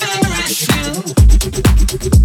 like the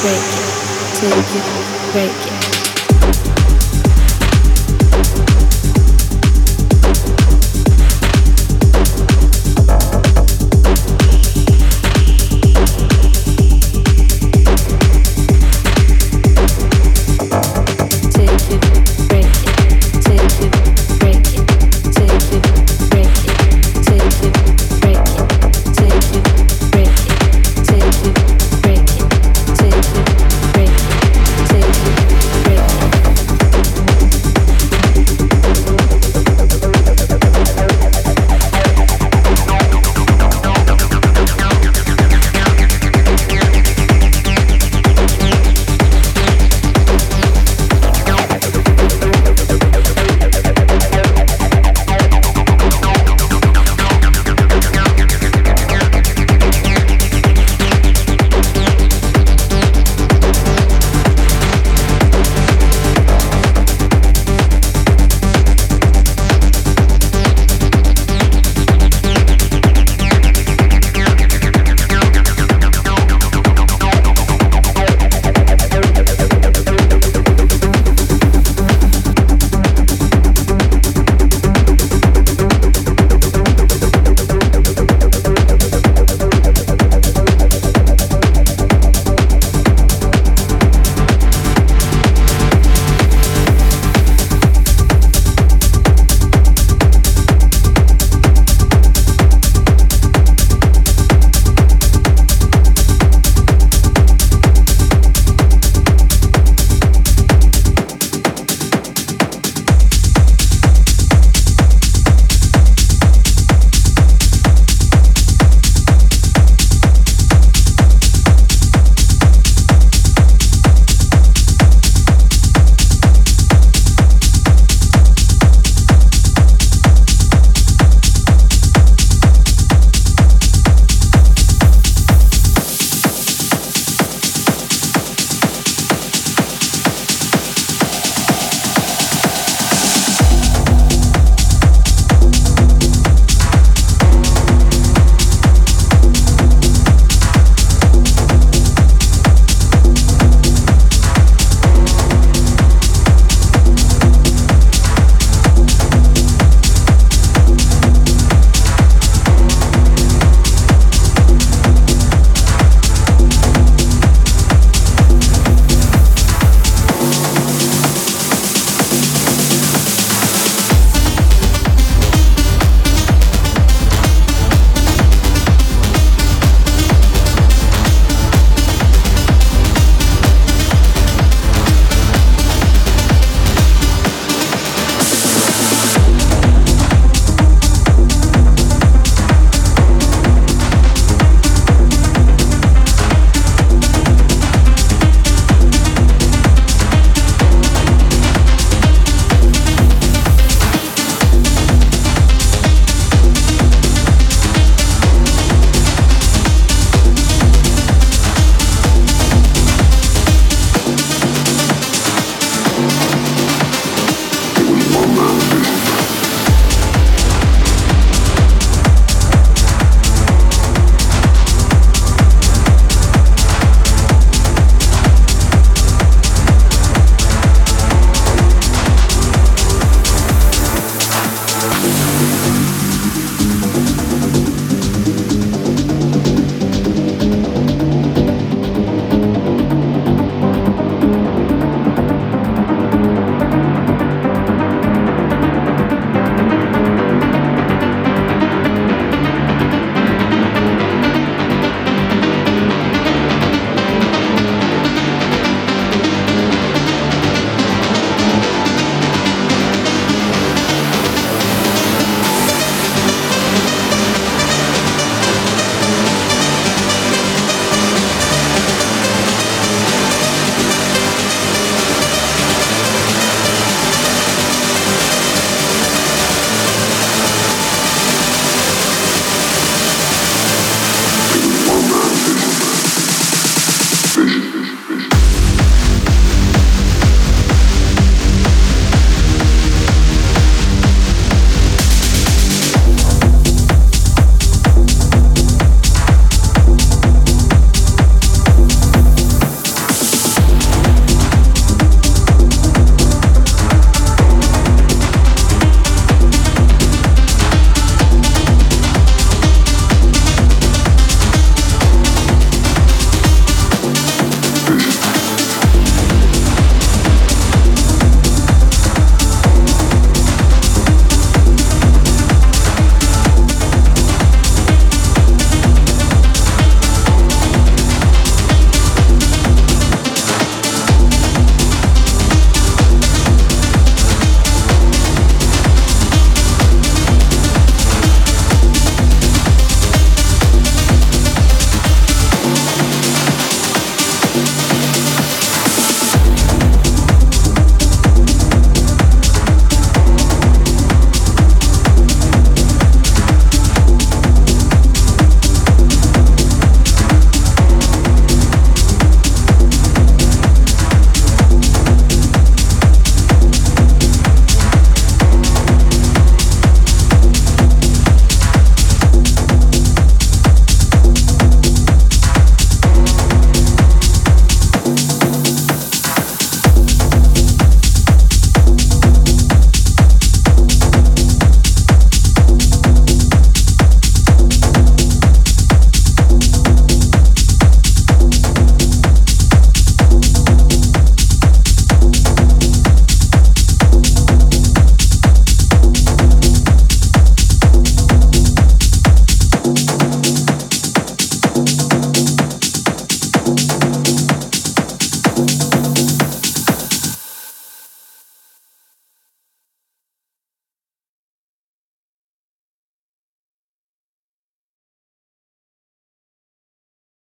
break it, take it, break it.